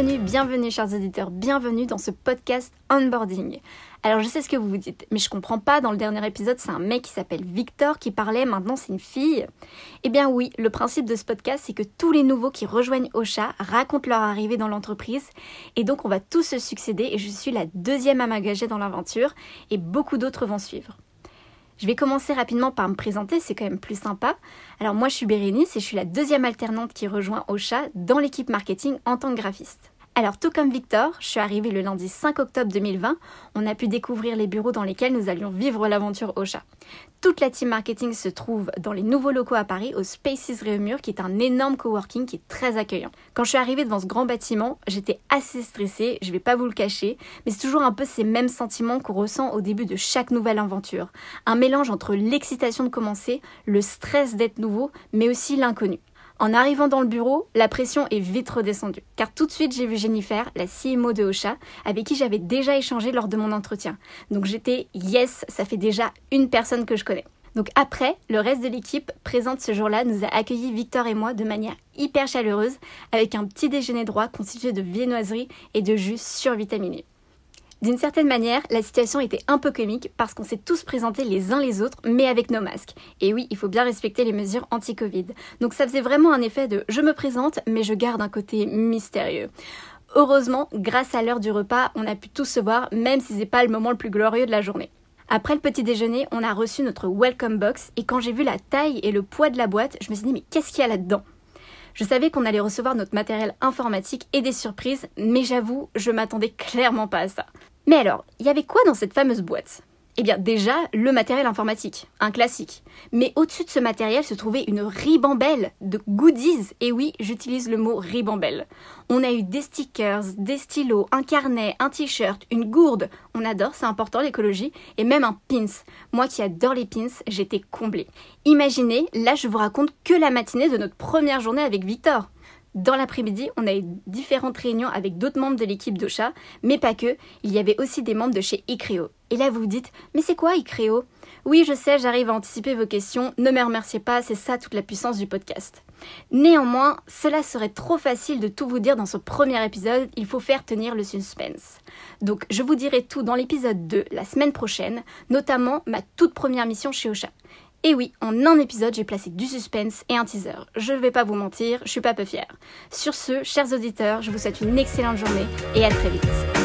Bienvenue, bienvenue chers auditeurs, bienvenue dans ce podcast Onboarding. Alors je sais ce que vous vous dites, mais je comprends pas, dans le dernier épisode c'est un mec qui s'appelle Victor qui parlait, maintenant c'est une fille. Eh bien oui, le principe de ce podcast c'est que tous les nouveaux qui rejoignent Ocha racontent leur arrivée dans l'entreprise et donc on va tous se succéder et je suis la deuxième à m'engager dans l'aventure et beaucoup d'autres vont suivre. Je vais commencer rapidement par me présenter, c'est quand même plus sympa. Alors moi je suis Bérénice et je suis la deuxième alternante qui rejoint Ocha dans l'équipe marketing en tant que graphiste. Alors tout comme Victor, je suis arrivée le lundi 5 octobre 2020, on a pu découvrir les bureaux dans lesquels nous allions vivre l'aventure Ocha. Toute la team marketing se trouve dans les nouveaux locaux à Paris, au Spaces Réaumur, qui est un énorme coworking qui est très accueillant. Quand je suis arrivée devant ce grand bâtiment, j'étais assez stressée, je vais pas vous le cacher, mais c'est toujours un peu ces mêmes sentiments qu'on ressent au début de chaque nouvelle aventure. Un mélange entre l'excitation de commencer, le stress d'être nouveau, mais aussi l'inconnu. En arrivant dans le bureau, la pression est vite redescendue, car tout de suite j'ai vu Jennifer, la CMO de Ocha, avec qui j'avais déjà échangé lors de mon entretien. Donc j'étais yes, ça fait déjà une personne que je connais. Donc après, le reste de l'équipe présente ce jour-là nous a accueillis Victor et moi de manière hyper chaleureuse, avec un petit déjeuner droit constitué de viennoiseries et de jus survitaminés. D'une certaine manière, la situation était un peu comique parce qu'on s'est tous présentés les uns les autres, mais avec nos masques. Et oui, il faut bien respecter les mesures anti-Covid. Donc ça faisait vraiment un effet de je me présente, mais je garde un côté mystérieux. Heureusement, grâce à l'heure du repas, on a pu tous se voir, même si c'est pas le moment le plus glorieux de la journée. Après le petit déjeuner, on a reçu notre welcome box et quand j'ai vu la taille et le poids de la boîte, je me suis dit mais qu'est-ce qu'il y a là-dedans? Je savais qu'on allait recevoir notre matériel informatique et des surprises, mais j'avoue, je m'attendais clairement pas à ça. Mais alors, il y avait quoi dans cette fameuse boîte? Eh bien déjà, le matériel informatique, un classique. Mais au-dessus de ce matériel se trouvait une ribambelle de goodies. Et oui, j'utilise le mot ribambelle. On a eu des stickers, des stylos, un carnet, un t-shirt, une gourde. On adore, c'est important l'écologie. Et même un pins. Moi qui adore les pins, j'étais comblée. Imaginez, là je vous raconte que la matinée de notre première journée avec Victor. Dans l'après-midi, on a eu différentes réunions avec d'autres membres de l'équipe d'Ocha, mais pas que, il y avait aussi des membres de chez Icreo. Et là, vous vous dites, mais c'est quoi Icreo Oui, je sais, j'arrive à anticiper vos questions, ne me remerciez pas, c'est ça toute la puissance du podcast. Néanmoins, cela serait trop facile de tout vous dire dans ce premier épisode, il faut faire tenir le suspense. Donc, je vous dirai tout dans l'épisode 2 la semaine prochaine, notamment ma toute première mission chez Ocha. Et oui, en un épisode, j'ai placé du suspense et un teaser. Je ne vais pas vous mentir, je suis pas peu fière. Sur ce, chers auditeurs, je vous souhaite une excellente journée et à très vite.